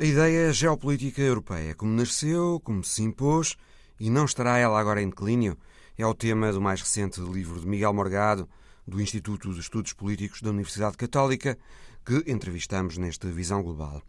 A ideia geopolítica europeia, como nasceu, como se impôs, e não estará ela agora em declínio, é o tema do mais recente livro de Miguel Morgado, do Instituto de Estudos Políticos da Universidade Católica, que entrevistamos neste Visão Global.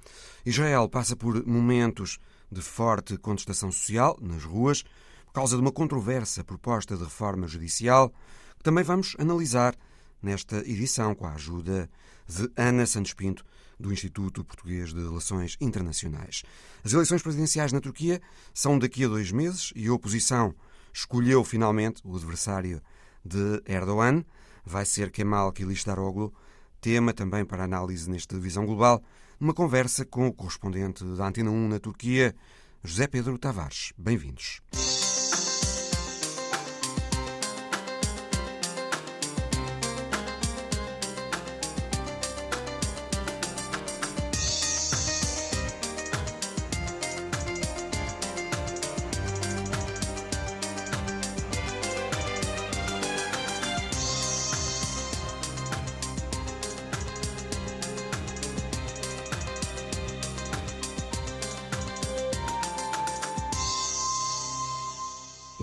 Israel passa por momentos de forte contestação social nas ruas, por causa de uma controversa proposta de reforma judicial, que também vamos analisar nesta edição com a ajuda de Ana Santos Pinto, do Instituto Português de Relações Internacionais. As eleições presidenciais na Turquia são daqui a dois meses e a oposição escolheu finalmente o adversário de Erdogan. Vai ser Kemal Kılıçdaroğlu, tema também para análise nesta Visão Global, numa conversa com o correspondente da Antena 1 na Turquia, José Pedro Tavares. Bem-vindos.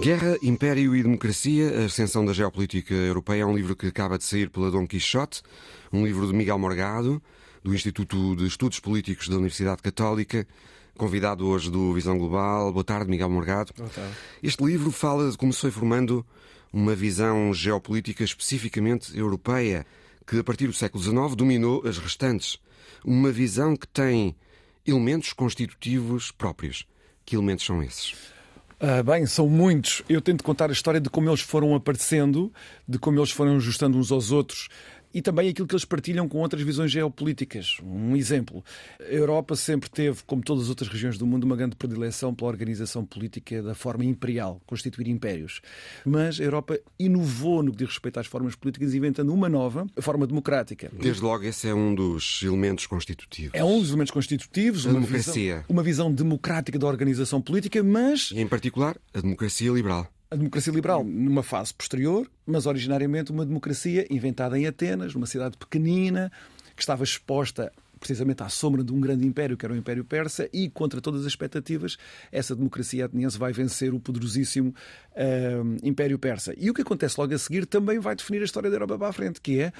Guerra, Império e Democracia, a ascensão da geopolítica europeia é um livro que acaba de sair pela Dom Quixote, um livro de Miguel Morgado, do Instituto de Estudos Políticos da Universidade Católica, convidado hoje do Visão Global. Boa tarde, Miguel Morgado. Boa tarde. Este livro fala de como se foi formando uma visão geopolítica especificamente europeia, que a partir do século XIX dominou as restantes. Uma visão que tem elementos constitutivos próprios. Que elementos são esses? Ah, bem, são muitos. Eu tento contar a história de como eles foram aparecendo, de como eles foram ajustando uns aos outros e também aquilo que eles partilham com outras visões geopolíticas. Um exemplo: a Europa sempre teve, como todas as outras regiões do mundo, uma grande predileção pela organização política da forma imperial, constituir impérios. Mas a Europa inovou no que diz respeito às formas políticas, inventando uma nova, a forma democrática. Desde logo, esse é um dos elementos constitutivos. É um dos elementos constitutivos, A uma democracia. visão, uma visão democrática da organização política, mas E, em particular, a democracia liberal. A democracia liberal numa fase posterior, mas originariamente uma democracia inventada em Atenas, numa cidade pequenina, que estava exposta precisamente à sombra de um grande império, que era o Império Persa, e contra todas as expectativas, essa democracia ateniense vai vencer o poderosíssimo ah, Império Persa. E o que acontece logo a seguir também vai definir a história da Europa para a frente, que é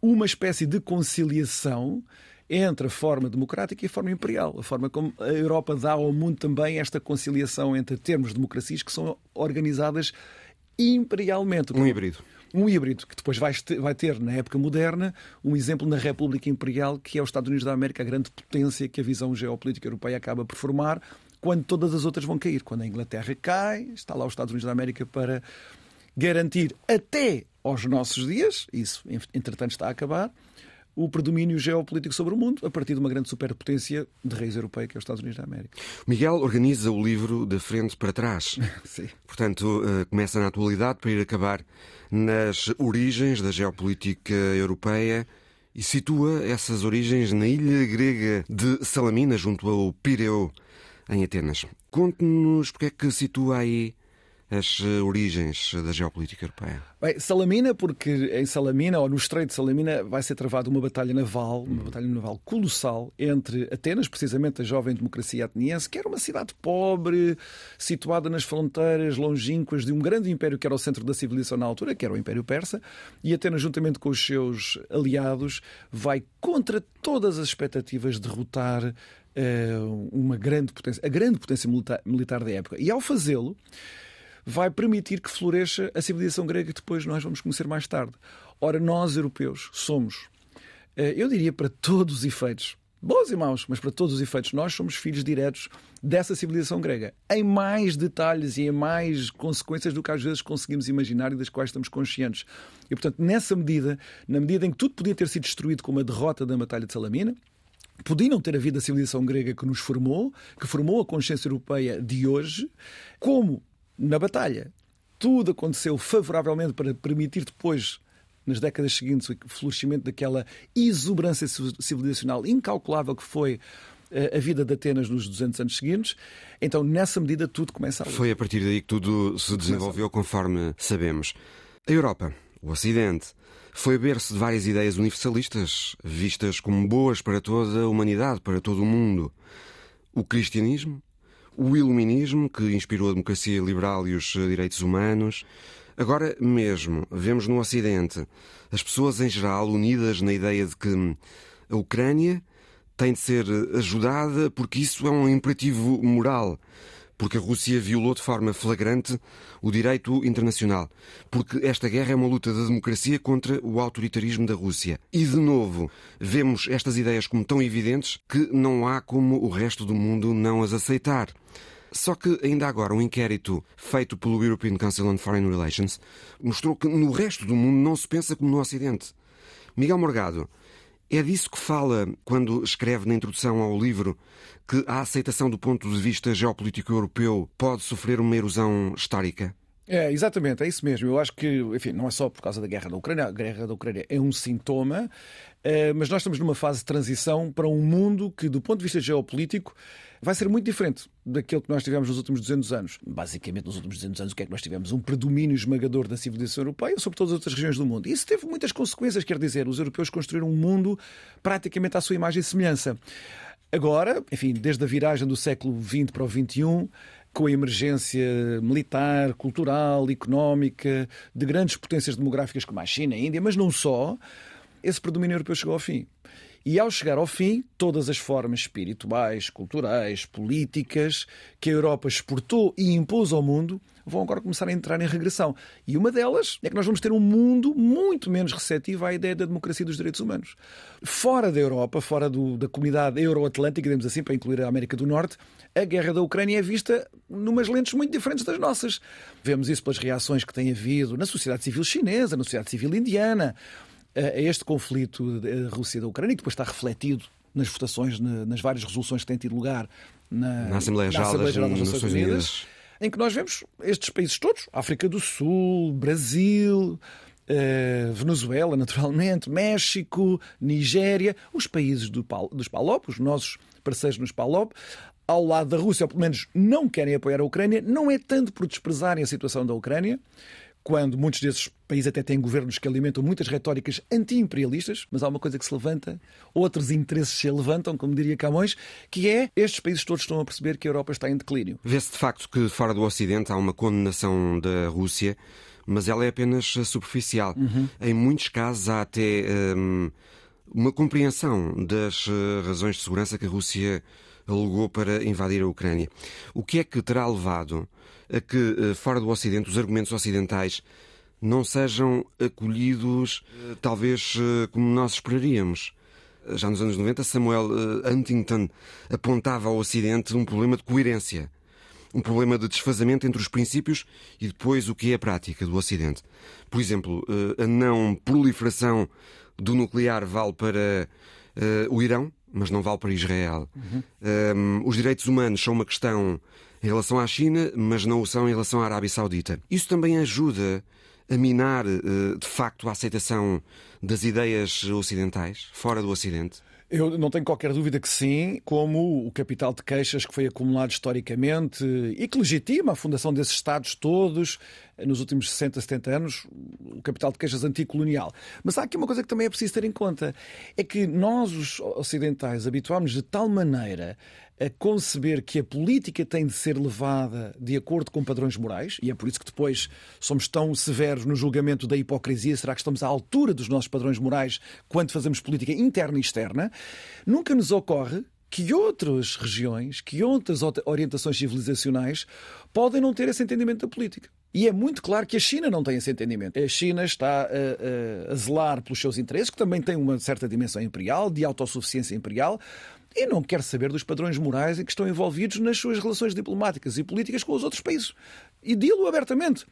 uma espécie de conciliação entre a forma democrática e a forma imperial. A forma como a Europa dá ao mundo também esta conciliação entre termos de democracias que são organizadas imperialmente. Um híbrido. Um híbrido que depois vai ter, vai ter, na época moderna, um exemplo na República Imperial, que é os Estados Unidos da América, a grande potência que a visão geopolítica europeia acaba por formar, quando todas as outras vão cair. Quando a Inglaterra cai, está lá os Estados Unidos da América para garantir até aos nossos dias, isso entretanto está a acabar, o predomínio geopolítico sobre o mundo a partir de uma grande superpotência de raiz europeia que é os Estados Unidos da América. Miguel organiza o livro da frente para trás. Sim. Portanto, eh, começa na atualidade para ir acabar nas origens da geopolítica europeia e situa essas origens na ilha grega de Salamina, junto ao Pireu, em Atenas. Conte-nos porque é que situa aí as eh, origens da geopolítica europeia. Bem, Salamina, porque em Salamina, ou no Estreito de Salamina, vai ser travada uma batalha naval, uma batalha naval colossal entre Atenas, precisamente a jovem democracia ateniense, que era uma cidade pobre, situada nas fronteiras longínquas de um grande império que era o centro da civilização na altura, que era o Império Persa, e Atenas, juntamente com os seus aliados, vai contra todas as expectativas derrotar eh, uma grande potência, a grande potência militar, militar da época. E ao fazê-lo, vai permitir que floresça a civilização grega que depois nós vamos conhecer mais tarde. Ora, nós, europeus, somos, eh, eu diria para todos os efeitos, bons e maus, mas para todos os efeitos, nós somos filhos diretos dessa civilização grega, em mais detalhes e em mais consequências do que às vezes conseguimos imaginar e das quais estamos conscientes. E, portanto, nessa medida, na medida em que tudo podia ter sido destruído com a derrota da Batalha de Salamina, Podia não ter havido a civilização grega que nos formou, que formou a consciência europeia de hoje, como na batalha. Tudo aconteceu favoravelmente para permitir depois, nas décadas seguintes, o florescimento daquela exuberância civilizacional incalculável que foi eh, a vida de Atenas nos 200 anos seguintes. Então, nessa medida, tudo começa a. Foi a partir daí que tudo se desenvolveu, conforme sabemos. A Europa, o Ocidente, foi berço de várias ideias universalistas, vistas como boas para toda a humanidade, para todo o mundo. O cristianismo, o iluminismo, que inspirou a democracia liberal e os direitos humanos. Agora mesmo, vemos no Ocidente as pessoas em geral unidas na ideia de que a Ucrânia tem de ser ajudada porque isso é um imperativo moral porque a Rússia violou de forma flagrante o direito internacional, porque esta guerra é uma luta da democracia contra o autoritarismo da Rússia. E, de novo, vemos estas ideias como tão evidentes que não há como o resto do mundo não as aceitar. Só que, ainda agora, um inquérito feito pelo European Council on Foreign Relations mostrou que no resto do mundo não se pensa como no Ocidente. Miguel Morgado, é disso que fala quando escreve na introdução ao livro que a aceitação do ponto de vista geopolítico europeu pode sofrer uma erosão histórica? É, exatamente, é isso mesmo. Eu acho que, enfim, não é só por causa da guerra da Ucrânia, a guerra da Ucrânia é um sintoma, eh, mas nós estamos numa fase de transição para um mundo que, do ponto de vista geopolítico, vai ser muito diferente daquele que nós tivemos nos últimos 200 anos. Basicamente, nos últimos 200 anos, o que é que nós tivemos? Um predomínio esmagador da civilização europeia sobre todas as outras regiões do mundo. Isso teve muitas consequências, quer dizer, os europeus construíram um mundo praticamente à sua imagem e semelhança. Agora, enfim, desde a viragem do século XX para o XXI, com a emergência militar, cultural, económica, de grandes potências demográficas como a China a Índia, mas não só, esse predomínio europeu chegou ao fim. E ao chegar ao fim, todas as formas espirituais, culturais, políticas que a Europa exportou e impôs ao mundo vão agora começar a entrar em regressão. E uma delas é que nós vamos ter um mundo muito menos receptivo à ideia da democracia e dos direitos humanos. Fora da Europa, fora do, da comunidade euroatlântica, digamos assim, para incluir a América do Norte, a guerra da Ucrânia é vista numas lentes muito diferentes das nossas. Vemos isso pelas reações que tem havido na sociedade civil chinesa, na sociedade civil indiana a este conflito da Rússia e da Ucrânia, que depois está refletido nas votações, nas várias resoluções que têm tido lugar na, na Assembleia Geral das, das Nações Unidas, Unidas, em que nós vemos estes países todos, África do Sul, Brasil, Uh, Venezuela, naturalmente, México, Nigéria, os países do, dos PALOP, os nossos parceiros nos PALOP, ao lado da Rússia, ou pelo menos não querem apoiar a Ucrânia, não é tanto por desprezarem a situação da Ucrânia, quando muitos desses países até têm governos que alimentam muitas retóricas anti-imperialistas, mas há uma coisa que se levanta, outros interesses se levantam, como diria Camões, que é estes países todos estão a perceber que a Europa está em declínio. Vê-se de facto que fora do Ocidente há uma condenação da Rússia, mas ela é apenas superficial. Uhum. Em muitos casos há até hum, uma compreensão das eh, razões de segurança que a Rússia alegou para invadir a Ucrânia. O que é que terá levado a que, eh, fora do Ocidente, os argumentos ocidentais não sejam acolhidos, eh, talvez eh, como nós esperaríamos. Já nos anos 90, Samuel Huntington apontava ao Ocidente um problema de coerência, um problema de desfazamento entre os princípios e depois o que é a prática do Ocidente. Por exemplo, a não proliferação do nuclear vale para o Irão, mas não vale para Israel. Uhum. Um, os direitos humanos são uma questão em relação à China, mas não o são em relação à Arábia Saudita. Isso também ajuda a minar, eh, de facto, a aceitação das ideias ocidentais, fora do Ocidente? Eu não tenho qualquer dúvida que sim, como o capital de queixas que foi acumulado historicamente e que legitima a fundação desses Estados todos nos últimos 60, 70 anos, o capital de queixas anticolonial. Mas há aqui uma coisa que também é preciso ter em conta: é que nós, os ocidentais, habituámos de tal maneira a conceber que a política tem de ser levada de acordo com padrões morais, e é por isso que depois somos tão severos no julgamento da hipocrisia. Será que estamos à altura dos nossos padrões morais quando fazemos política interna e externa? Nunca nos ocorre que outras regiões, que outras orientações civilizacionais podem não ter esse entendimento da política. E é muito claro que a China não tem esse entendimento. A China está a, a, a zelar pelos seus interesses, que também tem uma certa dimensão imperial, de autossuficiência imperial, e não quer saber dos padrões morais em que estão envolvidos nas suas relações diplomáticas e políticas com os outros países. E dilo abertamente.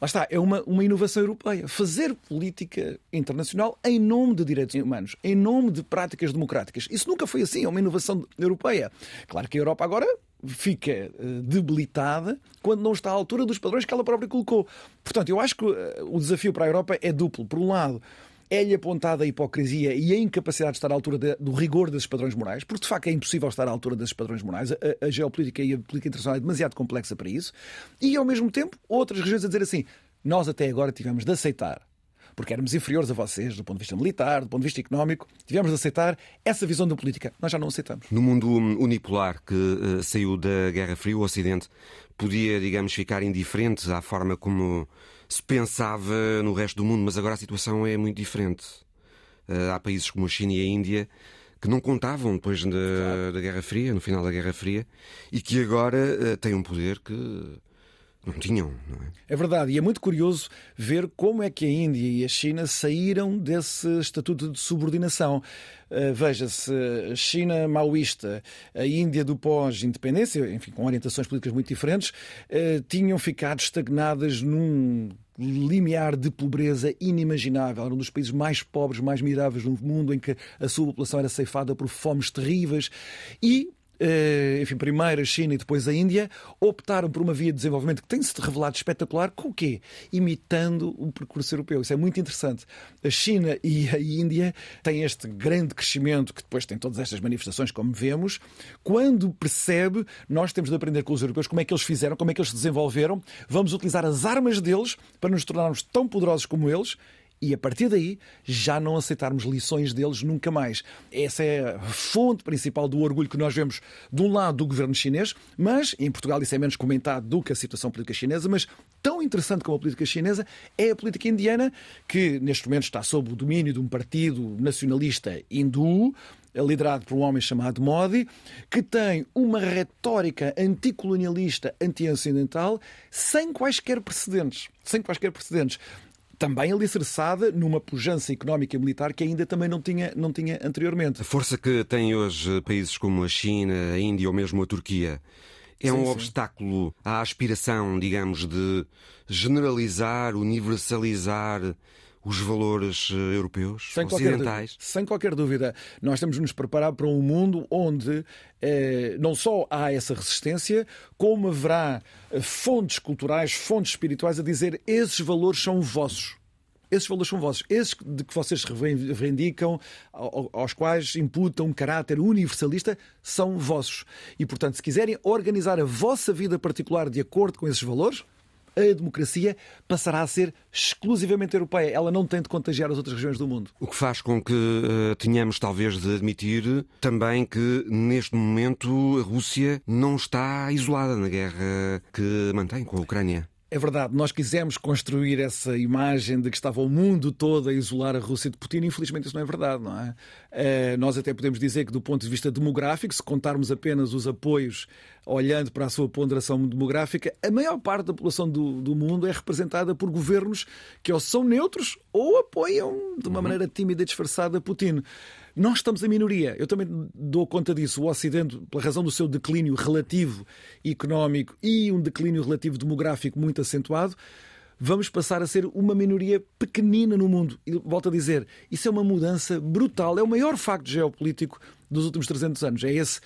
Lá está, é uma, uma inovação europeia. Fazer política internacional em nome de direitos humanos, em nome de práticas democráticas. Isso nunca foi assim, é uma inovação europeia. Claro que a Europa agora fica eh, debilitada quando não está à altura dos padrões que ela própria colocou. Portanto, eu acho que eh, o desafio para a Europa é duplo. Por um lado, é-lhe apontada a hipocrisia e a incapacidade de estar à altura de, do rigor desses padrões morais, porque de facto é impossível estar à altura desses padrões morais. A, a, geopolítica e a política internacional é demasiado complexa para isso. E ao mesmo tempo, outras regiões a dizer assim: nós até agora tivemos de aceitar porque éramos inferiores a vocês do ponto de vista militar, do ponto de vista económico. Tivemos de aceitar essa visão da política. Nós já não aceitamos. No mundo unipolar que uh, saiu da Guerra Fria, o Ocidente podia, digamos, ficar indiferente à forma como se pensava no resto do mundo, mas agora a situação é muito diferente. Uh, há países como a China e a Índia que não contavam depois da, da Guerra Fria, no final da Guerra Fria, e que agora uh, têm um poder que não tinham, não é? É verdade, e é muito curioso ver como é que a Índia e a China saíram desse estatuto de subordinação. Uh, Veja-se, China maoísta, a Índia do pós-independência, enfim, com orientações políticas muito diferentes, uh, tinham ficado estagnadas num limiar de pobreza inimaginável. Era um dos países mais pobres, mais miráveis do mundo, em que a sua população era ceifada por fomes terríveis. E eh, enfim, primeiro a China e depois a Índia, optaram por uma via de desenvolvimento que tem-se revelado espetacular, com o quê? Imitando o percurso europeu. Isso é muito interessante. A China e a Índia têm este grande crescimento, que depois tem todas estas manifestações, como vemos. Quando percebe, nós temos de aprender com os europeus como é que eles fizeram, como é que eles se desenvolveram. Vamos utilizar as armas deles para nos tornarmos tão poderosos como eles e a partir daí já não aceitarmos lições deles nunca mais. Essa é a fonte principal do orgulho que nós vemos de um lado do governo chinês, mas em Portugal isso é menos comentado do que a situação política chinesa, mas tão interessante como a política chinesa é a política indiana, que neste momento está sob o domínio de um partido nacionalista hindu, liderado por um homem chamado Modi, que tem uma retórica anticolonialista, anti-ocidental, sem quaisquer precedentes. Sem quaisquer precedentes também alicerçada numa pujança económica e militar que ainda também não tinha, não tinha anteriormente. A força que têm hoje países como a China, a Índia ou mesmo a Turquia é sim, um sim. obstáculo à aspiração, digamos, de generalizar, universalizar os valores eh, europeus, sem ocidentais? Qualquer, sem qualquer dúvida. Nós temos de nos preparar para um mundo onde eh, não só há essa resistência, como haverá eh, fontes culturais, fontes espirituais a dizer esses valores são vossos. Esses valores são vossos, esses de que vocês reivindicam, aos quais imputam um caráter universalista, são vossos. E, portanto, se quiserem organizar a vossa vida particular de acordo com esses valores, a democracia passará a ser exclusivamente europeia. Ela não tem de contagiar as outras regiões do mundo. O que faz com que uh, tenhamos talvez de admitir também que neste momento a Rússia não está isolada na guerra que mantém com a Ucrânia. É verdade, nós quisemos construir essa imagem de que estava o mundo todo a isolar a Rússia de Putin. Infelizmente, isso não é verdade, não é? é nós até podemos dizer que, do ponto de vista demográfico, se contarmos apenas os apoios olhando para a sua ponderação demográfica, a maior parte da população do, do mundo é representada por governos que ou são neutros ou apoiam de uma uhum. maneira tímida e disfarçada Putin. Nós estamos em minoria. Eu também dou conta disso. O Ocidente, pela razão do seu declínio relativo económico e um declínio relativo demográfico muito acentuado, vamos passar a ser uma minoria pequenina no mundo. E volto a dizer, isso é uma mudança brutal. É o maior facto geopolítico dos últimos 300 anos. É esse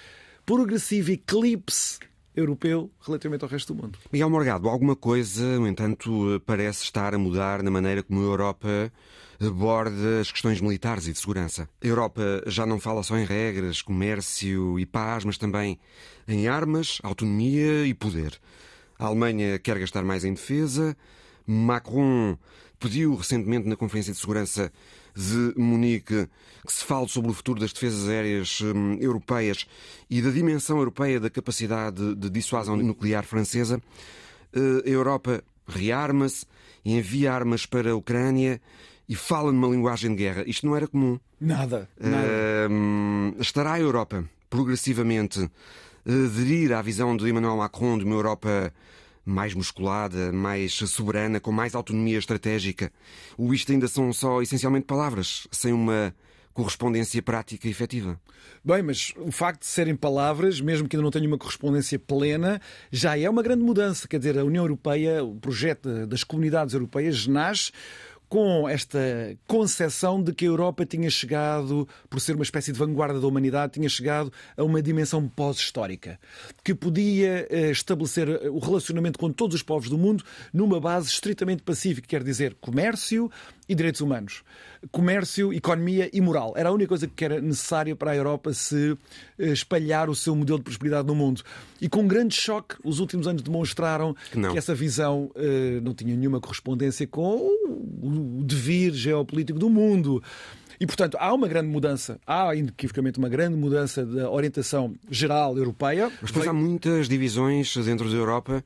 progressivo eclipse europeu relativamente ao resto do mundo. Miguel Morgado, alguma coisa, no entanto, parece estar a mudar na maneira como a Europa aborda as questões militares e de segurança. A Europa já não fala só em regras, comércio e paz, mas também em armas, autonomia e poder. A Alemanha quer gastar mais em defesa. Macron pediu recentemente na Conferência de Segurança de Munique que se fale sobre o futuro das defesas aéreas hum, europeias e da dimensão europeia da capacidade de dissuasão nuclear francesa. Uh, a Europa rearma-se, envia armas para a Ucrânia e fala numa linguagem de guerra. Isto não era comum. Nada. nada. Uh, estará a Europa progressivamente a aderir à visão de Emmanuel Macron de uma Europa mais musculada, mais soberana, com mais autonomia estratégica. O isto ainda são só essencialmente palavras, sem uma correspondência prática e efetiva. Bem, mas o facto de serem palavras, mesmo que ainda não tenham uma correspondência plena, já é uma grande mudança. Quer dizer, a União Europeia, o projeto das comunidades europeias, nasce com esta concepção de que a Europa tinha chegado, por ser uma espécie de vanguarda da humanidade, tinha chegado a uma dimensão pós-histórica, que podia eh, estabelecer eh, o relacionamento com todos os povos do mundo numa base estritamente pacífica, quer dizer, comércio e direitos humanos. Comércio, economia e moral. Era a única coisa que era necessária para a Europa se eh, espalhar o seu modelo de prosperidade no mundo. E com um grande choque, os últimos anos demonstraram que, que essa visão uh, não tinha nenhuma correspondência com o devir geopolítico do mundo. E, portanto, há uma grande mudança, há inequivocamente uma grande mudança da orientação geral europeia. Mas depois há muitas divisões dentro da Europa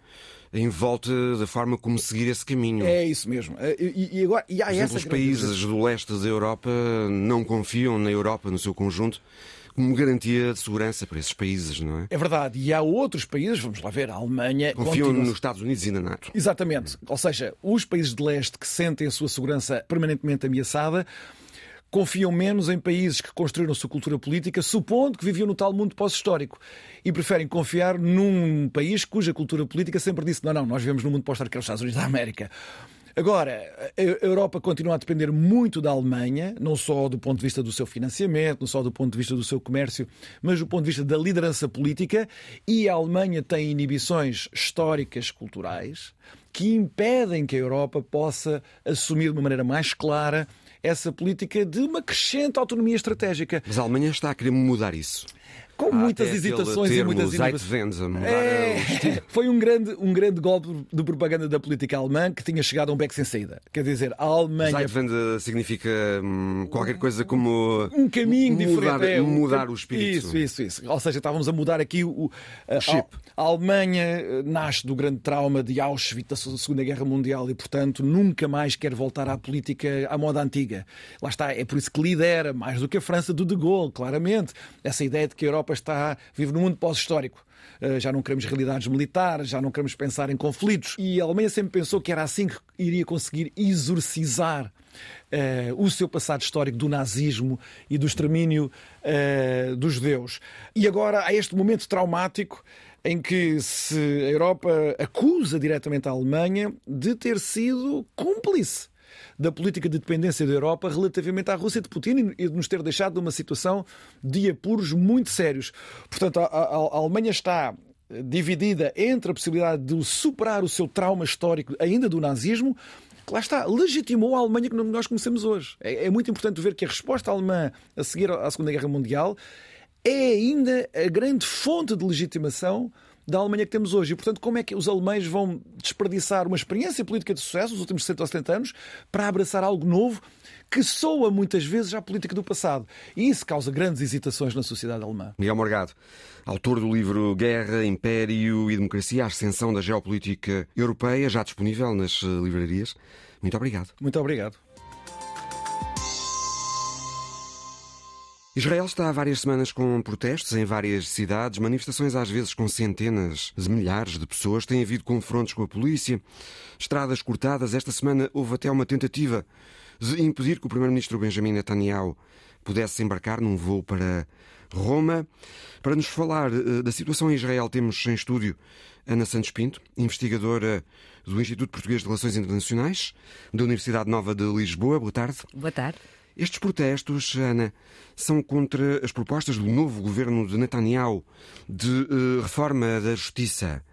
em volta da forma como seguir esse caminho. É isso mesmo. Eh, e, e agora, e há Por exemplo, os países do leste da Europa não confiam na Europa no seu conjunto como garantia de segurança para esses países, não é? É verdade. E há outros países, vamos lá ver, a Alemanha. Confiam continua... nos Estados Unidos e na NATO. Exatamente. Ou seja, os países de leste que sentem a sua segurança permanentemente ameaçada confiam menos em países que construíram sua cultura política, supondo que viviam no tal mundo pós-histórico. E preferem confiar num país cuja cultura política sempre disse: não, não, nós vivemos no mundo pós-histórico, que é os Estados Unidos da América. Agora, a Europa continua a depender muito da Alemanha, não só do ponto de vista do seu financiamento, não só do ponto de vista do seu comércio, mas do ponto de vista da liderança política, e a Alemanha tem inibições históricas, culturais, que impedem que a Europa possa assumir de uma maneira mais clara essa política de uma crescente autonomia estratégica. Mas a Alemanha está a querer mudar isso com muitas hesitações e muitas inovações. É... Foi um grande, um grande golpe de propaganda da política alemã que tinha chegado a um beco sem saída. Quer dizer, a Alemanha. Zeitwende significa hum, qualquer coisa como. Um caminho mudar, diferente. É, mudar o espírito. Isso, isso, isso. Ou seja, estávamos a mudar aqui o. A, chip. A, a Alemanha eh, nasce do grande trauma de Auschwitz da Segunda Guerra Mundial e, portanto, nunca mais quer voltar à política à moda antiga. Lá está, é por isso que lidera, mais do que a França do De Gaulle, claramente, essa ideia de que a Europa está vive num mundo pós-histórico. Eh, já não queremos realidades militares, já não queremos pensar em conflitos. E a Alemanha sempre pensou que era assim que iria conseguir exorcizar Uh, o seu passado histórico do nazismo e do extermínio uh, dos judeus. E agora há este momento traumático em que se a Europa acusa diretamente a Alemanha de ter sido cúmplice da política de dependência da Europa relativamente à Rússia de Putin e de nos ter deixado numa situação de apuros muito sérios. Portanto, a, a, a Alemanha está dividida entre a possibilidade de superar o seu trauma histórico ainda do nazismo lá está, legitimou a Alemanha que nós conhecemos hoje. É, é, muito importante ver que a resposta alemã a seguir à Segunda Guerra Mundial é ainda a grande fonte de legitimação da Alemanha que temos hoje. E, portanto, como é que os alemães vão desperdiçar uma experiência política de sucesso nos últimos 60 ou 70 anos para abraçar algo novo que soa muitas vezes à política do passado? E isso causa grandes hesitações na sociedade alemã. Miguel Morgado, autor do livro Guerra, Império e Democracia, a ascensão da geopolítica europeia, já disponível nas eh, livrarias. Muito obrigado. Muito obrigado. Israel está há várias semanas com protestos em várias cidades, manifestações às vezes com centenas de milhares de pessoas. Tem havido confrontos com a polícia, estradas cortadas. Esta semana houve até uma tentativa de impedir que o primeiro-ministro Benjamin Netanyahu pudesse embarcar num voo para Roma. Para nos falar eh, da situação em Israel, temos em estúdio Ana Santos Pinto, investigadora do Instituto Português de Relações Internacionais da Universidade Nova de Lisboa. Boa tarde. Boa tarde. Estes protestos, Ana, são contra as propostas do novo governo de Netanyahu de uh, reforma da justiça.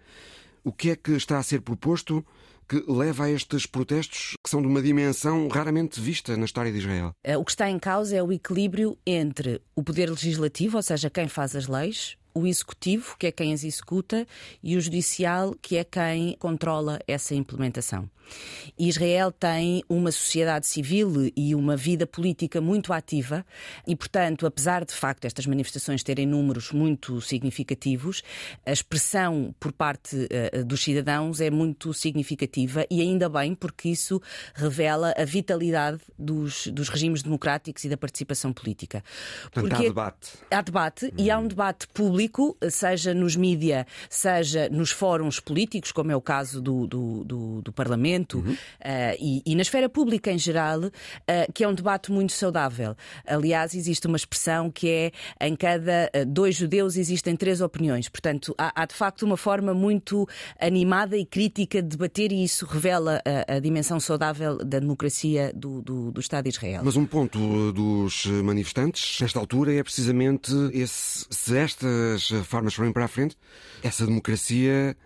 O que é que está a ser proposto que leva a estes protestos que são de uma dimensão raramente vista na história de Israel? Eh, o que está em causa é o equilíbrio entre o poder legislativo, ou seja, quem faz as leis, o executivo, que é quem as executa, e o judicial, que é quem controla essa implementação. Israel tem uma sociedade civil e uma vida política muito ativa e, portanto, apesar de facto estas manifestações terem números muito significativos, a expressão por parte uh, dos cidadãos é muito significativa e ainda bem porque isso revela a vitalidade dos, dos regimes democráticos e da participação política. Portanto, porque há debate. Há debate hum. e há um debate público, seja nos mídia, seja nos fóruns políticos, como é o caso do, do, do, do Parlamento uhum. uh, e, e, na esfera pública em geral, uh, que é um debate muito saudável. Aliás, existe uma expressão que é em cada uh, dois judeus existem três opiniões. Portanto, há, há, de facto uma forma muito animada e crítica de debater e isso revela a, a dimensão saudável da democracia do, do, do, Estado de Israel. Mas um ponto dos manifestantes, nesta altura, é precisamente esse, se esta estas reformas forem para a frente, essa democracia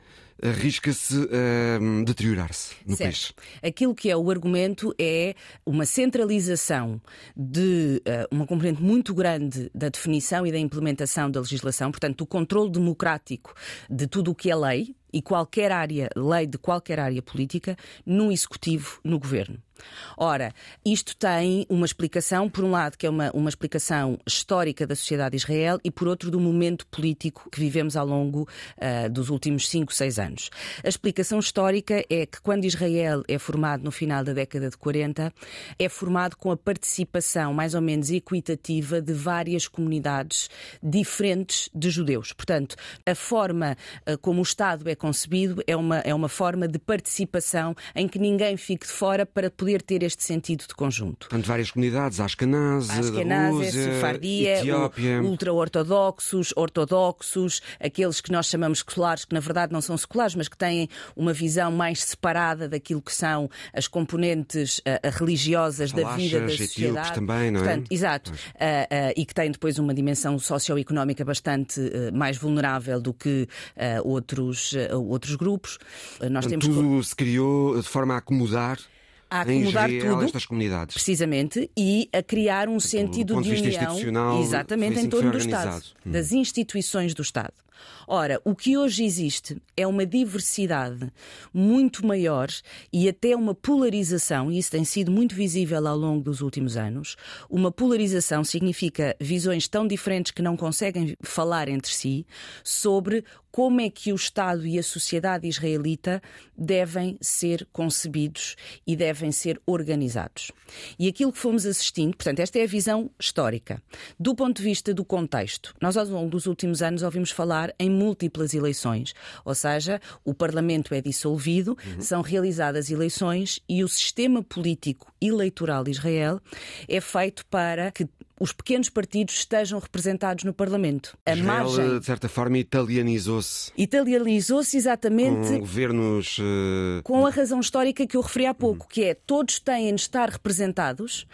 arrisca-se a deteriorar-se no certo. país. Aquilo que é o argumento é uma centralização de uh, uma componente muito grande da definição e da implementação da legislação, portanto, do controle democrático de tudo o que é lei e qualquer área, lei de qualquer área política, no executivo, no governo. Ora, isto tem uma explicação, por um lado, que é uma, uma explicação histórica da sociedade de Israel e, por outro, do momento político que vivemos ao longo uh, dos últimos 5, 6 anos. A explicação histórica é que quando Israel é formado no final da década de 40, é formado com a participação mais ou menos equitativa de várias comunidades diferentes de judeus. Portanto, a forma uh, como o Estado é concebido é uma, é uma forma de participação em que ninguém fique de fora para poder poder ter este sentido de conjunto. Portanto, várias comunidades, Ashkenaz, Ashkenaz, Sefardia, ultra-ortodoxos, ortodoxos, aqueles que nós chamamos seculares, que na verdade não são seculares, mas que têm uma visão mais separada daquilo que são as componentes uh, religiosas Falachas, da vida da sociedade. também, não é? Portanto, exato. Uh, uh, e que têm depois uma dimensão socioeconómica bastante mais vulnerável do que outros, outros grupos. nós temos tudo se criou de forma a acomodar a acomodar tudo estas comunidades. precisamente e a criar um sentido de união exatamente em torno do Estado, hum. das instituições do Estado. Ora, o que hoje existe é uma diversidade muito maior e até uma polarização, e isso tem sido muito visível ao longo dos últimos anos. Uma polarização significa visões tão diferentes que não conseguem falar entre si sobre como é que o Estado e a sociedade israelita devem ser concebidos e devem ser organizados. E aquilo que fomos assistindo, portanto, esta é a visão histórica. Do ponto de vista do contexto, nós ao longo dos últimos anos ouvimos falar em múltiplas eleições, ou seja, o Parlamento é dissolvido, uhum. são realizadas eleições e o sistema político eleitoral de Israel é feito para que os pequenos partidos estejam representados no Parlamento. A Israel, margem... de certa forma, italianizou-se. Italianizou-se exatamente. Com governos. Uh... Com a razão histórica que eu referi há pouco, que é todos têm de estar representados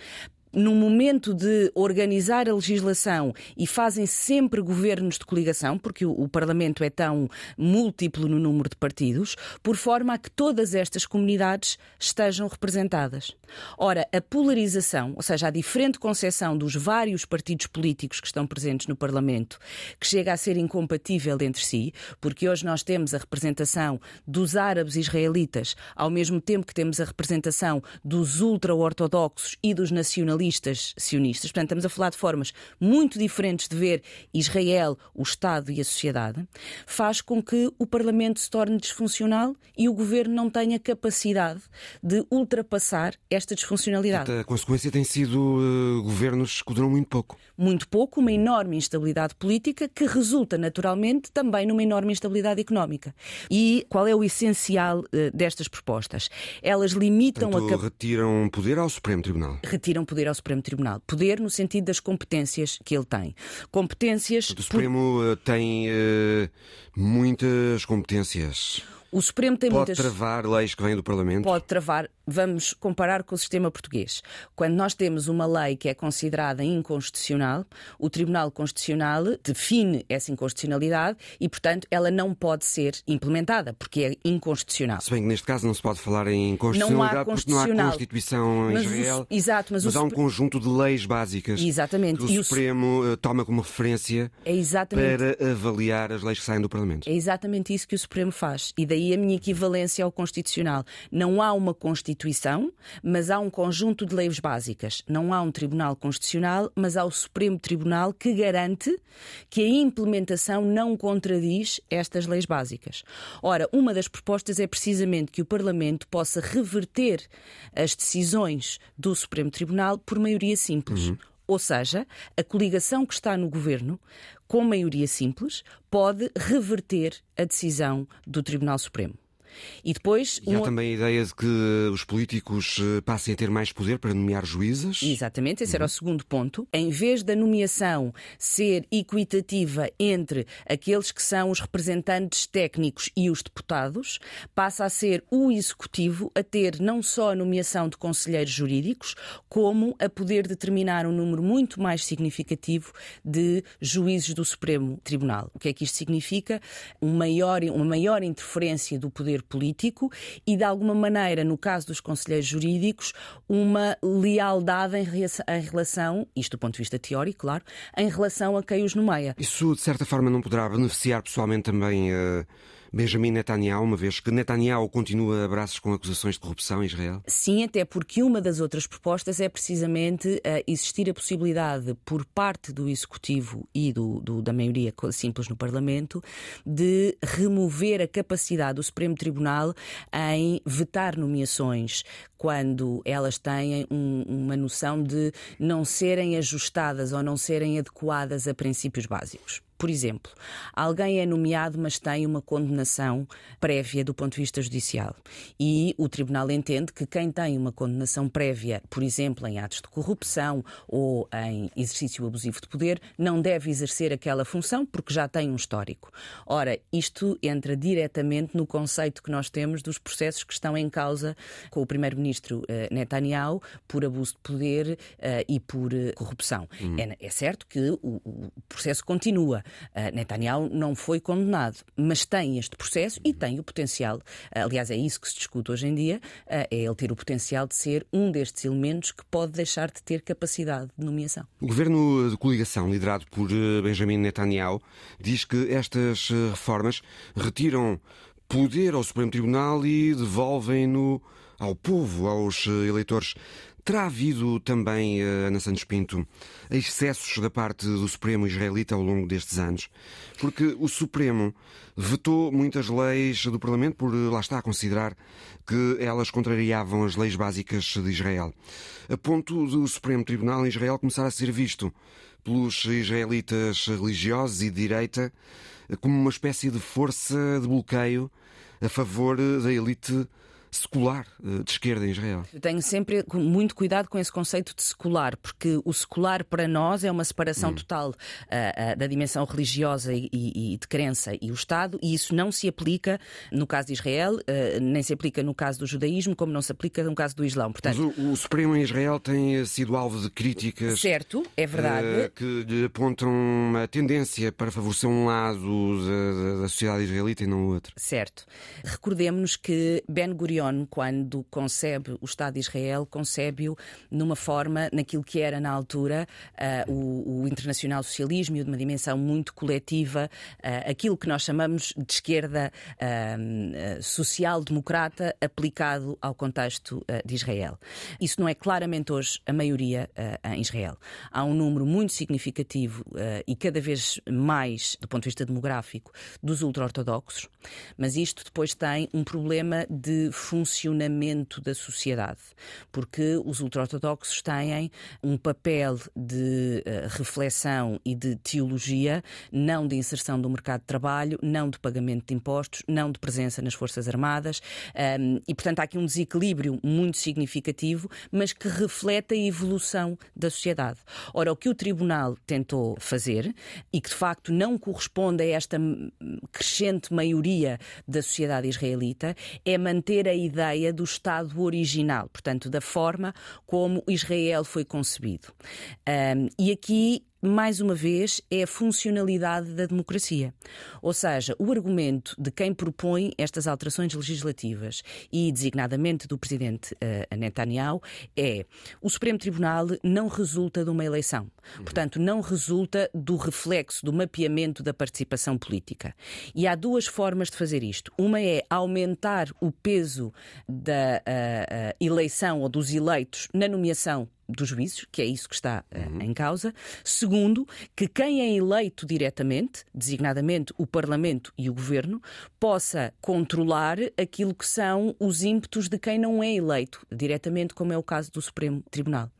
no momento de organizar a legislação e fazem sempre governos de coligação, porque o, Parlamento é tão múltiplo no número de partidos, por forma a que todas estas comunidades estejam representadas. Ora, a polarização, ou seja, a diferente concepção dos vários partidos políticos que estão presentes no Parlamento, que chega a ser incompatível entre si, porque hoje nós temos a representação dos árabes israelitas, ao mesmo tempo que temos a representação dos ultra-ortodoxos e dos nacionalistas nacionalistas sionistas. Portanto, estamos a falar de formas muito diferentes de ver Israel, o Estado e a sociedade, faz com que o Parlamento se torne disfuncional e o governo não tenha capacidade de ultrapassar esta disfuncionalidade. A consequência tem sido uh, governos que duram muito pouco. Muito pouco, uma enorme instabilidade política que resulta naturalmente também numa enorme instabilidade económica. E qual é o essencial uh, destas propostas? Elas limitam Portanto, a. Retiram poder ao Supremo Tribunal. Retiram poder ao Supremo Tribunal. Poder no sentido das competências que ele tem. Competências. O Supremo por... Eh, tem uh, muitas competências. O Supremo tem Pode muitas. Pode travar leis que vêm do Parlamento? Pode travar vamos comparar com o sistema português. Quando nós temos uma lei que é considerada inconstitucional, o Tribunal Constitucional define essa inconstitucionalidade e, portanto, ela não pode ser implementada, porque é inconstitucional. Se bem que neste caso não se pode falar em inconstitucionalidade não porque não há Constituição em mas Israel. O, exato, mas, mas há um conjunto de leis básicas exatamente. que o e Supremo o... Eh, toma como referência é para avaliar as leis que saem do Parlamento. É exatamente isso que o Supremo faz. E daí a minha equivalência ao Constitucional. Não há uma Constituição Constituição, mas há um conjunto de leis básicas. Não há um Tribunal Constitucional, mas há o Supremo Tribunal que garante que a implementação não contradiz estas leis básicas. Ora, uma das propostas é precisamente que o Parlamento possa reverter as decisões do Supremo Tribunal por maioria simples. Uhum. Ou seja, a coligação que está no governo, com maioria simples, pode reverter a decisão do Tribunal Supremo. E depois. E há um... também a ideia de que os políticos eh, passem a ter mais poder para nomear juízes? Exatamente, esse uhum. era o segundo ponto. Em vez da nomeação ser equitativa entre aqueles que são os representantes técnicos e os deputados, passa a ser o executivo a ter não só a nomeação de conselheiros jurídicos, como a poder determinar um número muito mais significativo de juízes do Supremo Tribunal. O que é que isto significa? Um maior, uma maior interferência do poder político e, de alguma maneira, no caso dos conselheiros jurídicos, uma lealdade em relação, isto do ponto de vista teórico, claro, em relação a quem os nomeia. Isso, de certa forma, não poderá beneficiar pessoalmente também. Uh Benjamin Netanyahu, uma vez que Netanyahu continua a braços com acusações de corrupção em Israel? Sim, até porque uma das outras propostas é precisamente uh, existir a possibilidade, por parte do Executivo e do, do, da maioria simples no Parlamento, de remover a capacidade do Supremo Tribunal em vetar nomeações quando elas têm um, uma noção de não serem ajustadas ou não serem adequadas a princípios básicos. Por exemplo, alguém é nomeado, mas tem uma condenação prévia do ponto de vista judicial. E o tribunal entende que quem tem uma condenação prévia, por exemplo, em atos de corrupção ou em exercício abusivo de poder, não deve exercer aquela função porque já tem um histórico. Ora, isto entra diretamente no conceito que nós temos dos processos que estão em causa com o primeiro-ministro eh, Netanyahu por abuso de poder eh, e por eh, corrupção. Hum. É, é, certo que o, o processo continua. Uh, Netanyahu não foi condenado, mas tem este processo e tem o potencial. Uh, aliás, é isso que se discute hoje em dia: uh, é ele ter o potencial de ser um destes elementos que pode deixar de ter capacidade de nomeação. O governo de coligação, liderado por Benjamin Netanyahu, diz que estas reformas retiram poder ao Supremo Tribunal e devolvem-no ao povo, aos eleitores. Terá havido também, eh, Ana Santos Pinto, excessos da parte do Supremo israelita ao longo destes anos? Porque o Supremo vetou muitas leis do Parlamento por, lá está, a considerar que elas contrariavam as leis básicas de Israel. A ponto do Supremo Tribunal em Israel começar a ser visto pelos israelitas religiosos e de direita como uma espécie de força de bloqueio a favor da elite secular eh, de esquerda em Israel. Eu tenho sempre muito cuidado com esse conceito de secular, porque o secular para nós é uma separação hum. total uh, uh, da dimensão religiosa e, e, de crença e o Estado, e isso não se aplica no caso de Israel, uh, nem se aplica no caso do judaísmo, como não se aplica no caso do Islão. Portanto, Mas o, o Supremo em Israel tem sido alvo de críticas. Certo, é verdade. que lhe apontam uma tendência para favorecer um lado da, da sociedade israelita e não o outro. Certo. Recordemos que Ben Gurion quando concebe o Estado de Israel, concebe-o numa forma, naquilo que era na altura uh, o, o, internacional socialismo e de uma dimensão muito coletiva, uh, aquilo que nós chamamos de esquerda uh, social-democrata aplicado ao contexto de Israel. Isso não é claramente hoje a maioria em Israel. Há um número muito significativo e cada vez mais, do ponto de vista demográfico, dos ultra-ortodoxos, mas isto depois tem um problema de funcionamento da sociedade, porque os ultraortodoxos têm um papel de uh, reflexão e de teologia, não de inserção do mercado de trabalho, não de pagamento de impostos, não de presença nas Forças Armadas, um, e portanto há aqui um desequilíbrio muito significativo, mas que reflete a evolução da sociedade. Ora, o que o Tribunal tentou fazer, e que de facto não corresponde a esta crescente maioria da sociedade israelita, é manter a ideia do Estado original, portanto, da forma como Israel foi concebido. Um, e aqui mais uma vez, é a funcionalidade da democracia. Ou seja, o argumento de quem propõe estas alterações legislativas e designadamente do presidente uh, Netanyahu é o Supremo Tribunal não resulta de uma eleição. Uhum. Portanto, não resulta do reflexo, do mapeamento da participação política. E há duas formas de fazer isto. Uma é aumentar o peso da uh, uh, eleição ou dos eleitos na nomeação dos juízes, que é isso que está uh, em causa. Segundo, que quem é eleito diretamente, designadamente o Parlamento e o Governo, possa controlar aquilo que são os ímpetos de quem não é eleito diretamente, como é o caso do Supremo Tribunal.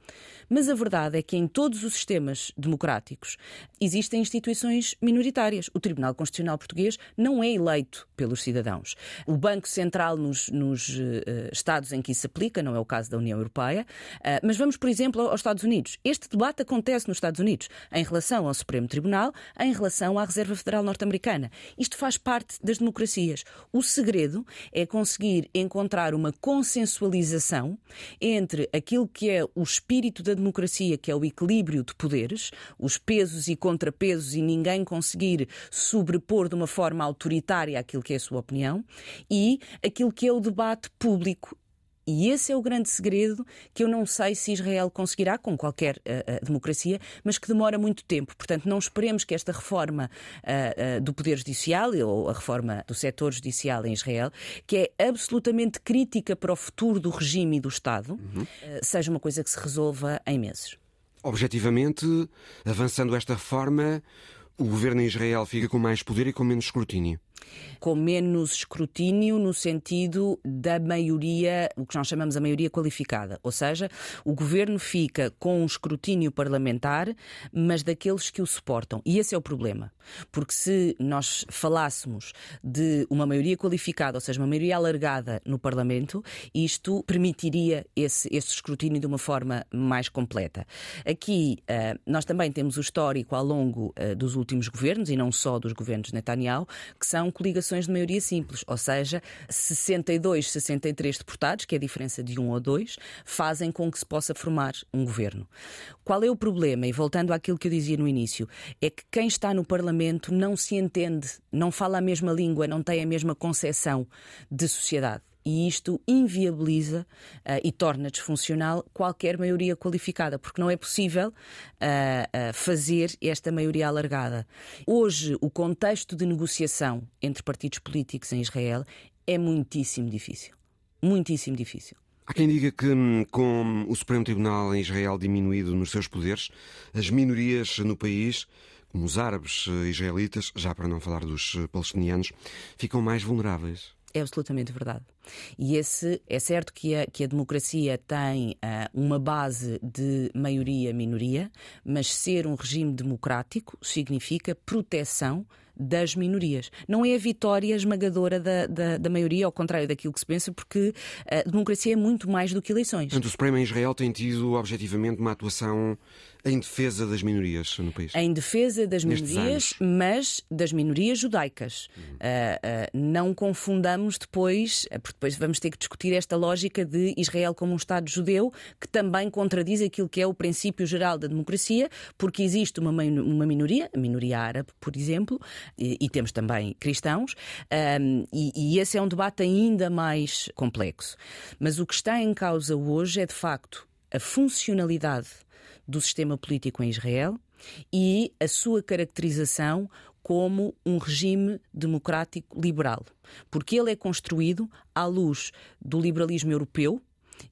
Mas a verdade é que em todos os sistemas democráticos existem instituições minoritárias. O Tribunal Constitucional Português não é eleito pelos cidadãos. O Banco Central nos, nos uh, Estados em que isso aplica, não é o caso da União Europeia. Uh, mas vamos, por exemplo, aos Estados Unidos. Este debate acontece nos Estados Unidos em relação ao Supremo Tribunal, em relação à Reserva Federal Norte-Americana. Isto faz parte das democracias. O segredo é conseguir encontrar uma consensualização entre aquilo que é o espírito da democracia, que é o equilíbrio de poderes, os pesos e contrapesos, e ninguém conseguir sobrepor de uma forma autoritária aquilo que é a sua opinião, e aquilo que é o debate público e esse é o grande segredo que eu não sei se Israel conseguirá, com qualquer uh, uh, democracia, mas que demora muito tempo. Portanto, não esperemos que esta reforma uh, do Poder Judicial ou a reforma do setor judicial em Israel, que é absolutamente crítica para o futuro do regime e do Estado, uhum. seja uma coisa que se resolva em meses. Objetivamente, avançando esta reforma, o governo em Israel fica com mais poder e com menos escrutínio com menos escrutínio no sentido da maioria, o que nós chamamos a maioria qualificada. Ou seja, o governo fica com um escrutínio parlamentar, mas daqueles que o suportam. E esse é o problema. Porque se nós falássemos de uma maioria qualificada, ou seja, uma maioria alargada no Parlamento, isto permitiria esse, esse escrutínio de uma forma mais completa. Aqui eh, nós também temos o histórico ao longo eh, dos últimos governos, e não só dos governos Netanyahu, que são coligações de maioria simples, ou seja, 62, 63 deputados, que é a diferença de um ou dois, fazem com que se possa formar um governo. Qual é o problema? E voltando àquilo que eu dizia no início, é que quem está no Parlamento não se entende, não fala a mesma língua, não tem a mesma concepção de sociedade e isto inviabiliza uh, e torna disfuncional qualquer maioria qualificada, porque não é possível uh, fazer esta maioria alargada. Hoje, o contexto de negociação entre partidos políticos em Israel é muitíssimo difícil. Muitíssimo difícil. Há quem diga que, hum, com o Supremo Tribunal em Israel diminuído nos seus poderes, as minorias no país, como os árabes israelitas, já para não falar dos palestinianos, ficam mais vulneráveis. É absolutamente verdade. E esse é certo que a, que a democracia tem uh, uma base de maioria-minoria, mas ser um regime democrático significa proteção das minorias. Não é a vitória esmagadora da, da, da, maioria, ao contrário daquilo que se pensa, porque a democracia é muito mais do que eleições. Portanto, o Supremo em Israel tem tido objetivamente uma atuação em defesa das minorias no país? Em defesa das minorias, mas das minorias judaicas. Uhum. Uh, uh, não confundamos depois, porque depois vamos ter que discutir esta lógica de Israel como um Estado judeu, que também contradiz aquilo que é o princípio geral da democracia, porque existe uma, uma minoria, a minoria árabe, por exemplo, e, e temos também cristãos, um, e, e esse é um debate ainda mais complexo. Mas o que está em causa hoje é, de facto, a funcionalidade do sistema político em Israel e a sua caracterização como um regime democrático liberal, porque ele é construído à luz do liberalismo europeu,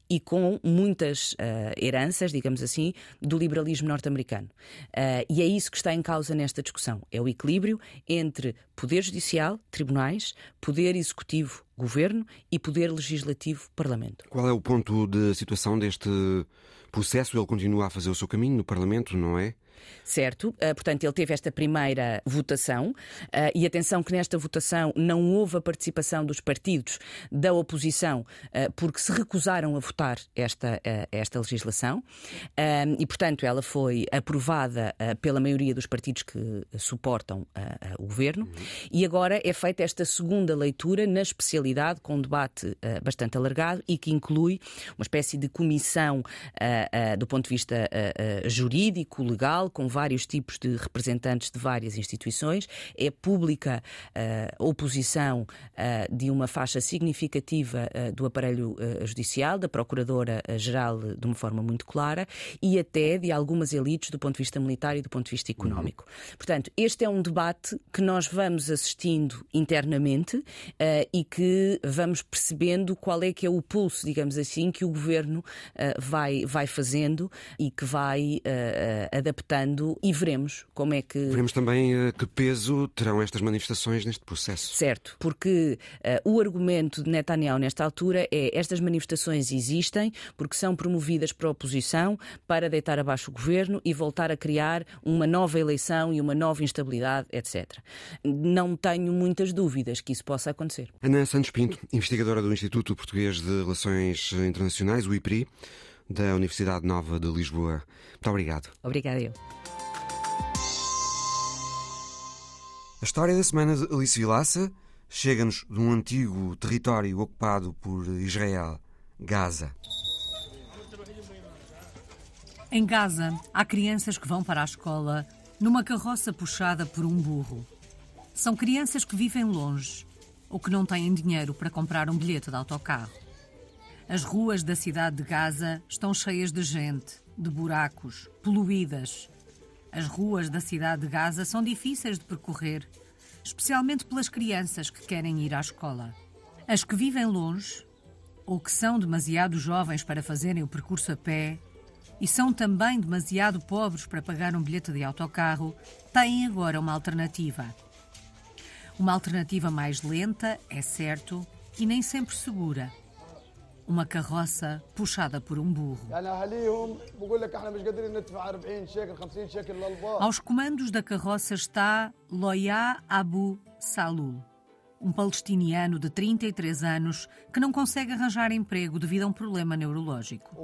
e com muitas uh, heranças, digamos assim, do liberalismo norte-americano. Uh, e é isso que está em causa nesta discussão: é o equilíbrio entre poder judicial, tribunais, poder executivo, governo e poder legislativo, parlamento. Qual é o ponto de situação deste processo? Ele continua a fazer o seu caminho no parlamento, não é? Certo, uh, portanto, ele teve esta primeira votação. Uh, e atenção que nesta votação não houve a participação dos partidos da oposição uh, porque se recusaram a votar esta, esta legislação. E, portanto, ela foi aprovada pela maioria dos partidos que suportam o governo. E agora é feita esta segunda leitura na especialidade com um debate bastante alargado e que inclui uma espécie de comissão do ponto de vista jurídico, legal, com vários tipos de representantes de várias instituições, é pública a uh, oposição uh, de uma faixa significativa uh, do aparelho judicial, da Procuradora-Geral de uma forma muito clara, e até de algumas elites do ponto de vista militar e do ponto de vista económico. Uhum. Portanto, este é um debate que nós vamos assistindo internamente e que vamos percebendo qual é que é o pulso, digamos assim, que o governo vai, vai fazendo e que vai adaptando e veremos como é que. Veremos também uh, que peso terão estas manifestações neste processo. Certo, porque uh, o argumento de Netanyahu nesta altura é estas manifestações existem porque são promovidas para a oposição para deitar abaixo o governo e voltar a criar uma nova eleição e uma nova instabilidade, etc. Não tenho muitas dúvidas que isso possa acontecer. Ana Santos Pinto, investigadora do Instituto Português de Relações Internacionais, o IPRI, da Universidade Nova de Lisboa. Muito obrigado. Obrigada eu. A história da semana de Alice Vilaça chega-nos de um antigo território ocupado por Israel, Gaza. Em Gaza, há crianças que vão para a escola numa carroça puxada por um burro. São crianças que vivem longe ou que não têm dinheiro para comprar um bilhete de autocarro. As ruas da cidade de Gaza estão cheias de gente, de buracos, poluídas. As ruas da cidade de Gaza são difíceis de percorrer, especialmente pelas crianças que querem ir à escola. As que vivem longe ou que são demasiado jovens para fazerem o percurso a pé e são também demasiado pobres para pagar um bilhete de autocarro, têm agora uma alternativa. Uma alternativa mais lenta, é certo, e nem sempre segura. Uma carroça puxada por um burro. Aos comandos da carroça está Loya Abu Salul, um palestiniano de 33 anos que não consegue arranjar emprego devido a um problema neurológico.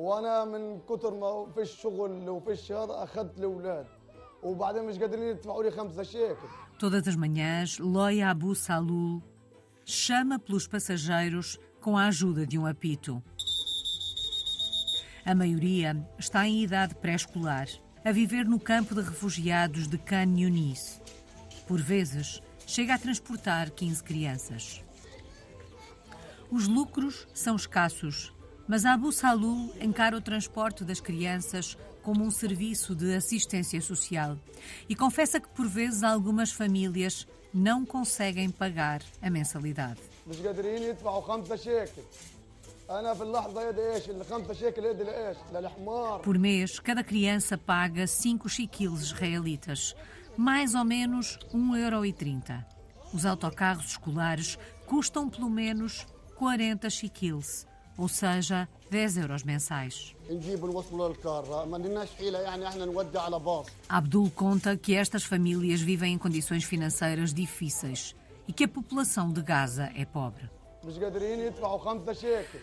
Todas as manhãs, Loya Abu Salul chama pelos passageiros com a ajuda de um apito. A maioria está em idade pré-escolar, a viver no campo de refugiados de Khan Yunis. Por vezes, chega a transportar 15 crianças. Os lucros são escassos, mas Abu Salul encara o transporte das crianças como um serviço de assistência social e confessa que, por vezes, algumas famílias não conseguem pagar a mensalidade. Por mês, cada criança paga 5 chiquiles israelitas, mais ou menos 1,30€. Os autocarros escolares custam pelo menos 40 chiquiles, ou seja, 10 euros mensais. Abdul conta que estas famílias vivem em condições financeiras difíceis e que a população de Gaza é pobre.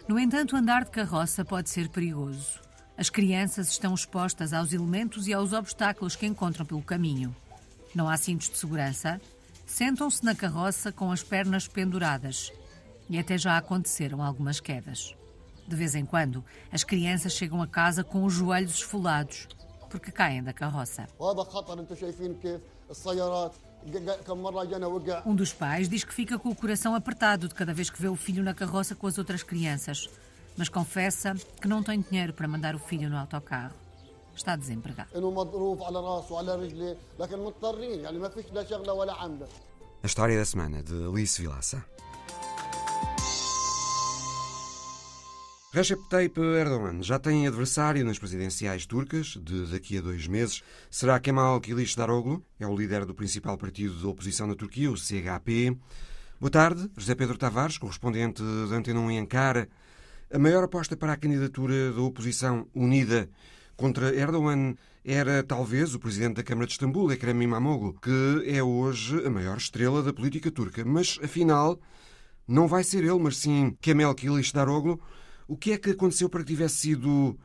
No entanto, andar de carroça pode ser perigoso. As crianças estão expostas aos elementos e aos obstáculos que encontram pelo caminho. Não há cintos de segurança. Sentam-se na carroça com as pernas penduradas. E até já aconteceram algumas quedas. De vez em quando, as crianças chegam a casa com os joelhos esfolados, porque caem da carroça. Um dos pais diz que fica com o coração apertado de cada vez que vê o filho na carroça com as outras crianças, mas confessa que não tem dinheiro para mandar o filho no autocarro. Está desempregado. A história da semana de Alice Vilaça. Recep Tayyip Erdogan já tem adversário nas presidenciais turcas de daqui a dois meses. Será Kemal Kılıçdaroğlu? É o líder do principal partido de oposição na Turquia, o CHP. Boa tarde, José Pedro Tavares, correspondente da Antena 1 em Ankara. A maior aposta para a candidatura da oposição unida contra Erdogan era talvez o presidente da Câmara de Istambul, Ekrem İmamoğlu, que é hoje a maior estrela da política turca. Mas, afinal, não vai ser ele, mas sim Kemal Kılıçdaroğlu, o que é que aconteceu para que tivesse sido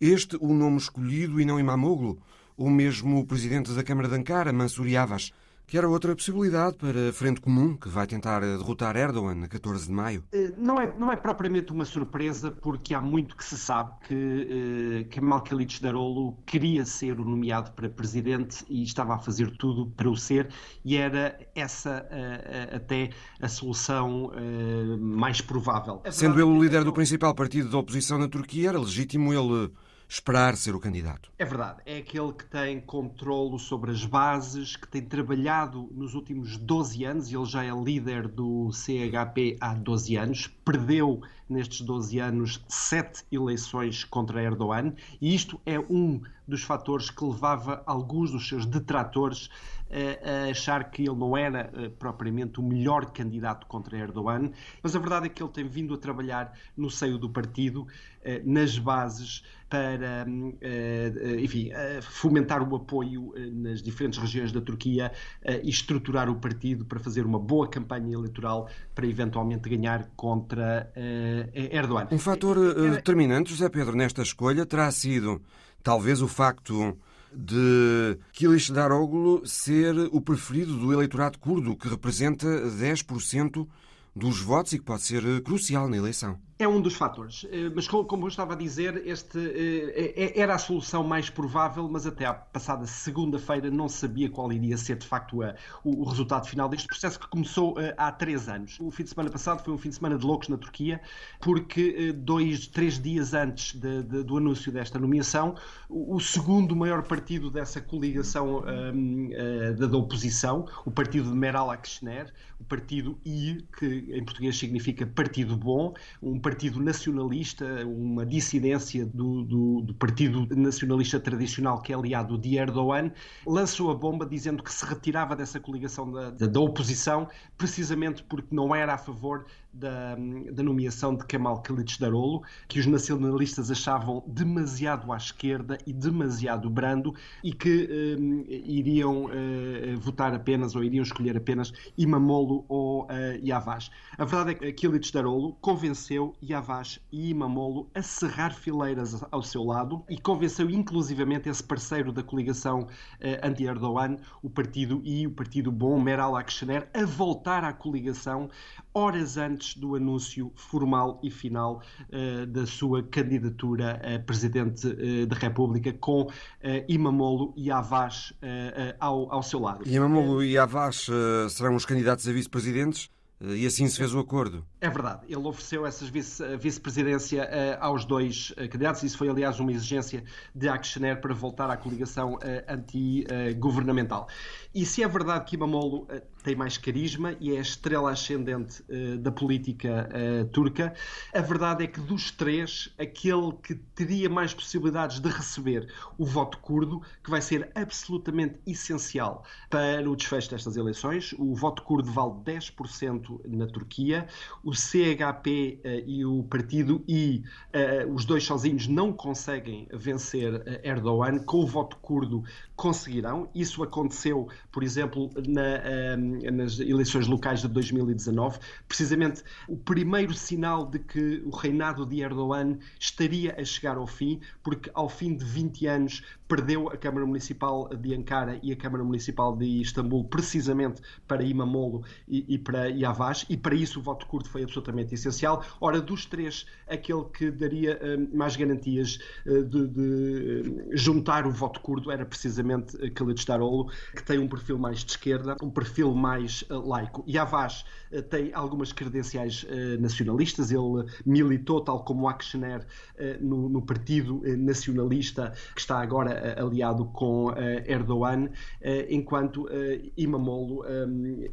este o nome escolhido e não Imamoglu? Ou mesmo o presidente da Câmara de Ankara, Mansur Yavaş? Que era outra possibilidade para a Frente Comum, que vai tentar derrotar Erdogan a 14 de maio? Eh, não é, não é propriamente uma surpresa, porque há muito que se sabe que uh, Kemal Kılıçdaroğlu queria ser o nomeado para presidente e estava a fazer tudo para o ser, e era essa uh, até a solução uh, mais provável. Sendo ele o líder do principal partido da oposição na Turquia, era legítimo ele esperar ser o candidato. É verdade. É aquele que tem controlo sobre as bases, que tem trabalhado nos últimos 12 anos, ele já é líder do CHP há 12 anos, perdeu nestes 12 anos sete eleições contra Erdogan, e isto é um dos fatores que levava alguns dos seus detratores a achar que ele não era eh, propriamente o melhor candidato contra Erdogan, mas a verdade é que ele tem vindo a trabalhar no seio do partido, eh, nas bases, para, eh, enfim, fomentar o apoio nas diferentes regiões da Turquia e estruturar o partido para fazer uma boa campanha eleitoral para eventualmente ganhar contra Erdogan. Um fator determinante, José Pedro, nesta escolha terá sido talvez o facto de Kilish Daroglu ser o preferido do eleitorado curdo, que representa 10% dos votos e que pode ser crucial na eleição. É um dos fatores, eh, mas como eu estava a dizer, este eh, é, era a solução mais provável, mas até à passada segunda-feira não sabia qual iria ser de facto o, resultado final deste processo que começou eh, há três anos. O fim de semana passado foi um fim de semana de loucos na Turquia, porque dois, três dias antes de, de, do anúncio desta nomeação, o, segundo maior partido dessa coligação um, da, da, oposição, o partido de Meral Akşener, o partido I, que em português significa Partido Bom, um partido nacionalista, uma dissidência do, do, do, partido nacionalista tradicional que é aliado de Erdogan, lançou a bomba dizendo que se retirava dessa coligação da, da, da oposição, precisamente porque não era a favor da, da nomeação de Kemal Kılıçdaroğlu, que os nacionalistas achavam demasiado à esquerda e demasiado brando e que um, iriam uh, votar apenas ou iriam escolher apenas Imamolo ou Yavaş. A verdade é que Kılıçdaroğlu convenceu Yavaş e Imamolo a cerrar fileiras ao seu lado e convenceu inclusivamente esse parceiro da coligação uh, anti-Erdogan, o partido I, o partido bom, Meral Akşener, a voltar à coligação horas antes do anúncio formal e final uh, da sua candidatura a presidente uh, da República, com uh, Imamolo e Avaz ao, ao, seu lado. Imamolo e Avaz serão os candidatos a vice-presidentes? E assim se fez o acordo. É verdade. Ele ofereceu essa vice-presidência uh, aos dois uh, candidatos. Isso foi, aliás, uma exigência de Akşener para voltar à coligação uh, anti-governamental. E se é verdade que Imamolo tem mais carisma e é a estrela ascendente da política turca, a verdade é que dos três, aquele que teria mais possibilidades de receber o voto curdo, que vai ser absolutamente essencial para o desfecho destas eleições, o voto curdo vale 10% na Turquia, o CHP uh, eh, e o partido I, uh, os dois sozinhos não conseguem vencer eh, Erdogan, com o voto curdo conseguirão. Isso aconteceu, por exemplo, na, nas eleições locais de 2019. Precisamente o primeiro sinal de que o reinado de Erdogan estaria a chegar ao fim, porque ao fim de 20 anos perdeu a Câmara Municipal de Ankara e a Câmara Municipal de Istambul, precisamente para Imamolo e, e para Yavaş, e para isso o voto curto foi absolutamente essencial. Ora, dos três, aquele que daria uh, mais garantias uh, de, de, juntar o voto curdo era precisamente uh, Kılıçdaroğlu, que tem um perfil mais de esquerda, um perfil mais uh, laico. Yavaş tem algumas credenciais nacionalistas, ele militou, tal como Akşener, no, no Partido Nacionalista, que está agora eh, aliado com eh, Erdogan, eh, enquanto Imamolo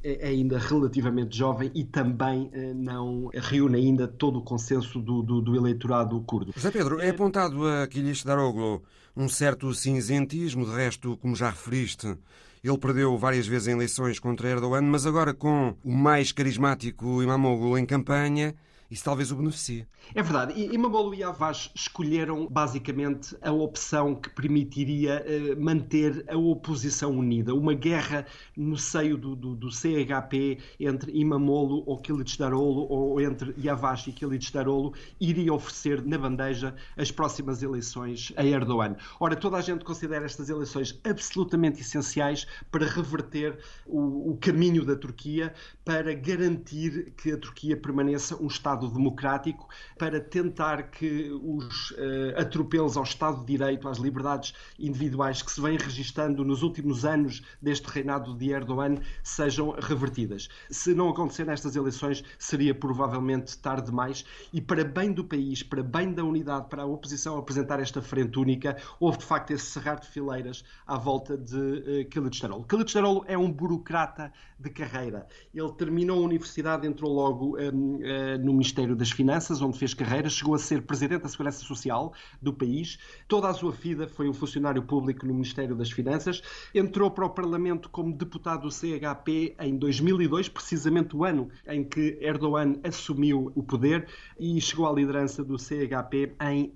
é ainda relativamente jovem e também não reúne ainda todo o consenso do, do, do eleitorado curdo. José Pedro, é apontado a Quilis Daroglu um certo cinzentismo, de resto, como já referiste, ele perdeu várias vezes em eleições contra Erdogan, mas agora com o mais carismático Imamoglu em campanha, isso talvez o beneficie. É verdade. E e Avaz escolheram basicamente a opção que permitiria uh, manter a oposição unida. Uma guerra no seio do, do, do CHP entre Imamolo ou Kılıçdaroğlu ou entre Yavaş e Kılıçdaroğlu iria oferecer na bandeja as próximas eleições a Erdogan. Ora, toda a gente considera estas eleições absolutamente essenciais para reverter o, o caminho da Turquia, para garantir que a Turquia permaneça um Estado Estado democrático para tentar que os uh, atropelos ao Estado de Direito, às liberdades individuais que se vêm registando nos últimos anos deste reinado de Erdogan sejam revertidas. Se não acontecer nestas eleições, seria provavelmente tarde demais e para bem do país, para bem da unidade, para a oposição apresentar esta frente única, houve de facto esse cerrar de fileiras à volta de uh, Kılıçdaroğlu. Kılıçdaroğlu é um burocrata de carreira. Ele terminou a universidade, entrou logo um, uh, eh, no Ministério das Finanças, onde fez carreira, chegou a ser Presidente da Segurança Social do país. Toda a sua vida foi um funcionário público no Ministério das Finanças. Entrou para o Parlamento como deputado do CHP em 2002, precisamente o ano em que Erdogan assumiu o poder e chegou à liderança do CHP em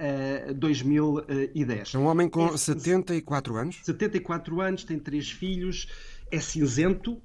uh, 2010. É um homem com é, 74 anos? 74 anos, tem três filhos, é cinzento,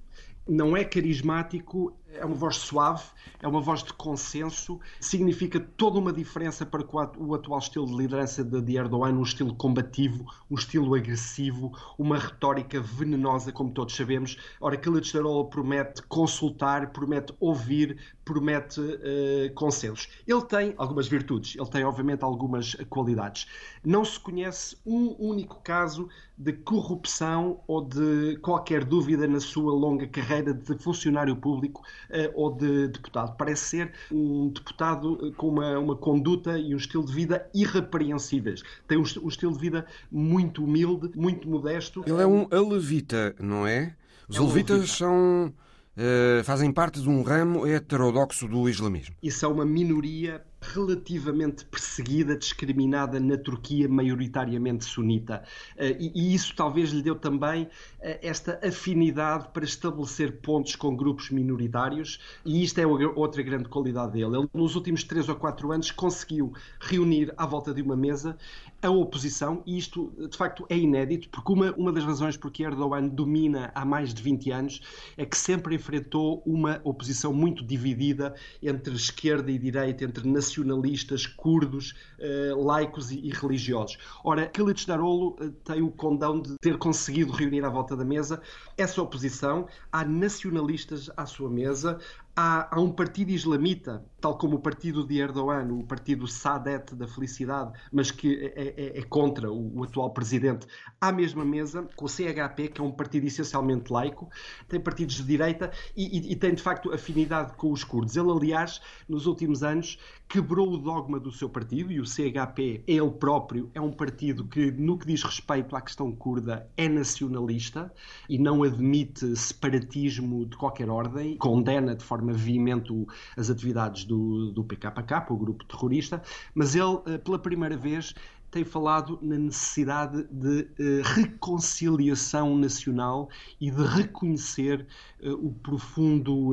não é carismático, é uma voz suave, é uma voz de consenso, significa toda uma diferença para o atual estilo de liderança de Erdogan, um estilo combativo, um estilo agressivo, uma retórica venenosa, como todos sabemos. Ora, Kılıçdaroğlu promete consultar, promete ouvir, promete uh, consensos. Ele tem algumas virtudes, ele tem, obviamente, algumas qualidades. Não se conhece um único caso de corrupção ou de qualquer dúvida na sua longa carreira de funcionário público ou de deputado. Parece ser um deputado eh, com uma, uma conduta e um estilo de vida irrepreensíveis. Tem um, um estilo de vida muito humilde, muito modesto. Ele é um alevita, não é? Os é um alevitas alevita. são. Uh, fazem parte de um ramo heterodoxo do islamismo. Isso é uma minoria relativamente perseguida, discriminada na Turquia, maioritariamente sunita. Eh, e isso talvez lhe deu também eh, esta afinidade para estabelecer pontos com grupos minoritários, e isto é outra grande qualidade dele. Ele, nos últimos três ou quatro anos, conseguiu reunir à volta de uma mesa a oposição, e isto de facto é inédito, porque uma, uma das razões por que Erdogan domina há mais de 20 anos é que sempre enfrentou uma oposição muito dividida entre esquerda e direita, entre nacionalistas, curdos, eh, laicos e, e, religiosos. Ora, Kılıçdaroğlu eh, tem o condão de ter conseguido reunir à volta da mesa essa oposição. Há nacionalistas à sua mesa, Há, há, um partido islamita, tal como o partido de Erdogan, o partido Sadet da Felicidade, mas que é, é, é contra o, o, atual presidente, à mesma mesa com o CHP, que é um partido essencialmente laico, tem partidos de direita e, e, e tem de facto afinidade com os curdos. Ele, aliás, nos últimos anos quebrou o dogma do seu partido e o CHP, ele próprio, é um partido que, no que diz respeito à questão curda, é nacionalista e não admite separatismo de qualquer ordem, condena de forma forma as atividades do, do PKK, o grupo terrorista, mas ele, eh, pela primeira vez, tem falado na necessidade de uh, reconciliação nacional e de reconhecer uh, o profundo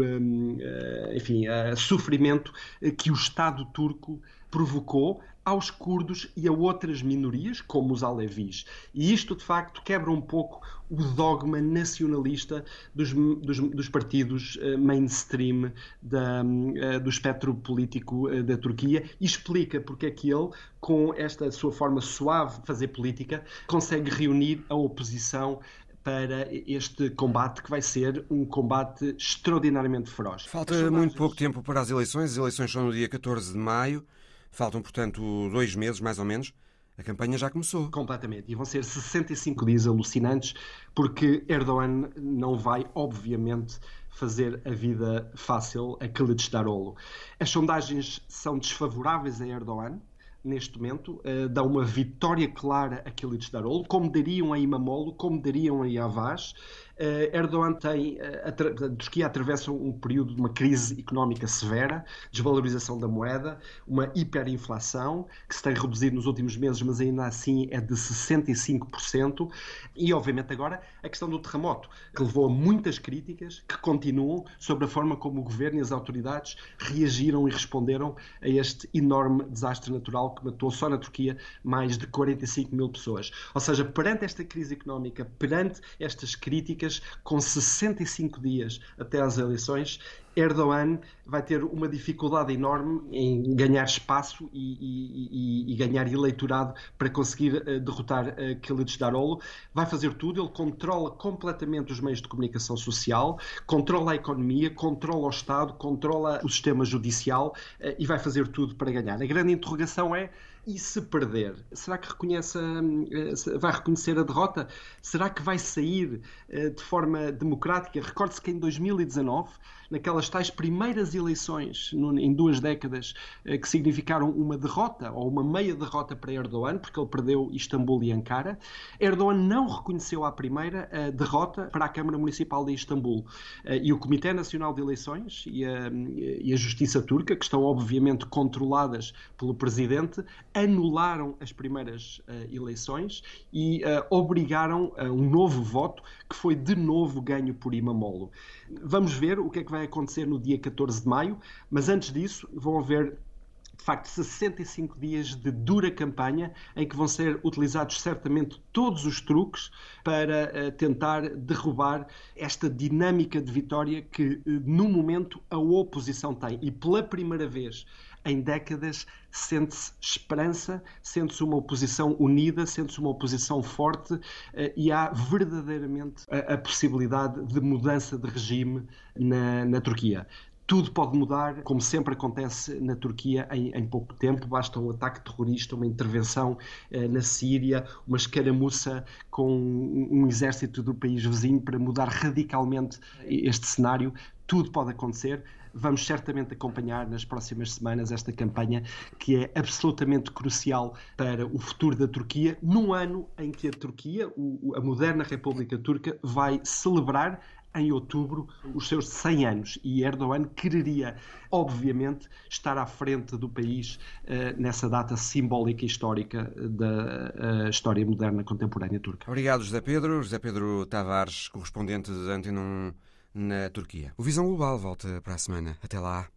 enfim, sofrimento que o Estado turco provocou aos curdos e a outras minorias, como os alevis. E isto, de facto, quebra um pouco o dogma nacionalista dos, dos, dos partidos uh, mainstream da, uh, do espectro político uh, da Turquia e explica porque é que ele, com esta sua forma suave de fazer política, consegue reunir a oposição para este combate que vai ser um combate extraordinariamente feroz. Falta muito pouco tempo para as eleições. As eleições são no dia 14 de maio. Faltam, portanto, dois meses, mais ou menos. A campanha já começou. Completamente. E vão ser 65 dias alucinantes, porque Erdogan não vai, obviamente, fazer a vida fácil a Kılıçdaroğlu. As sondagens são desfavoráveis a Erdogan, neste momento, uh, dão uma vitória clara a Kılıçdaroğlu, como dariam a Imamolo, como dariam a Yavaş, Uh, Erdogan tem, uh, a Turquia atravessa um período de uma crise económica severa, desvalorização da moeda, uma hiperinflação que se tem reduzido nos últimos meses, mas ainda assim é de 65%, e obviamente agora a questão do terremoto, que levou a muitas críticas que continuam sobre a forma como o governo e as autoridades reagiram e responderam a este enorme desastre natural que matou só na Turquia mais de 45 mil pessoas. Ou seja, perante esta crise económica, perante estas críticas, com 65 dias até às eleições, Erdogan vai ter uma dificuldade enorme em ganhar espaço e, e, e ganhar eleitorado para conseguir uh, derrotar uh, Kılıçdaroğlu. Vai fazer tudo, ele controla completamente os meios de comunicação social, controla a economia, controla o Estado, controla o sistema judicial uh, e vai fazer tudo para ganhar. A grande interrogação é e se perder, será que reconhece, vai reconhecer a derrota? Será que vai sair de forma democrática? Recorde-se que em 2019 naquelas tais primeiras eleições em duas décadas eh, que significaram uma derrota ou uma meia derrota para Erdogan, porque ele perdeu Istambul e Ankara. Erdogan não reconheceu à primeira a derrota para a Câmara Municipal de Istambul. Eh, e o Comitê Nacional de Eleições e a, e a Justiça Turca, que estão obviamente controladas pelo presidente, anularam as primeiras uh, eleições e obrigaram a um novo voto que foi de novo ganho por Imamolo. Vamos ver o que é que vai acontecer no dia 14 de maio, mas antes disso vão haver de facto 65 dias de dura campanha em que vão ser utilizados certamente todos os truques para uh, tentar derrubar esta dinâmica de vitória que uh, no momento a oposição tem. E pela primeira vez em décadas sente-se esperança, sente-se uma oposição unida, sente-se uma oposição forte eh, e há verdadeiramente a, possibilidade de mudança de regime na, na Turquia tudo pode mudar, como sempre acontece na Turquia em, em, pouco tempo. Basta um ataque terrorista, uma intervenção eh, na Síria, uma escaramuça com um, um, exército do país vizinho para mudar radicalmente este cenário. Tudo pode acontecer. Vamos certamente acompanhar nas próximas semanas esta campanha que é absolutamente crucial para o futuro da Turquia, num ano em que a Turquia, a moderna República Turca, vai celebrar em outubro os seus 100 anos e Erdogan quereria, obviamente, estar à frente do país uh, nessa data simbólica e histórica da uh, história moderna contemporânea turca. Obrigado, José Pedro. José Pedro Tavares, correspondente de Antena na Turquia. O Visão Global volta para a semana. Até lá.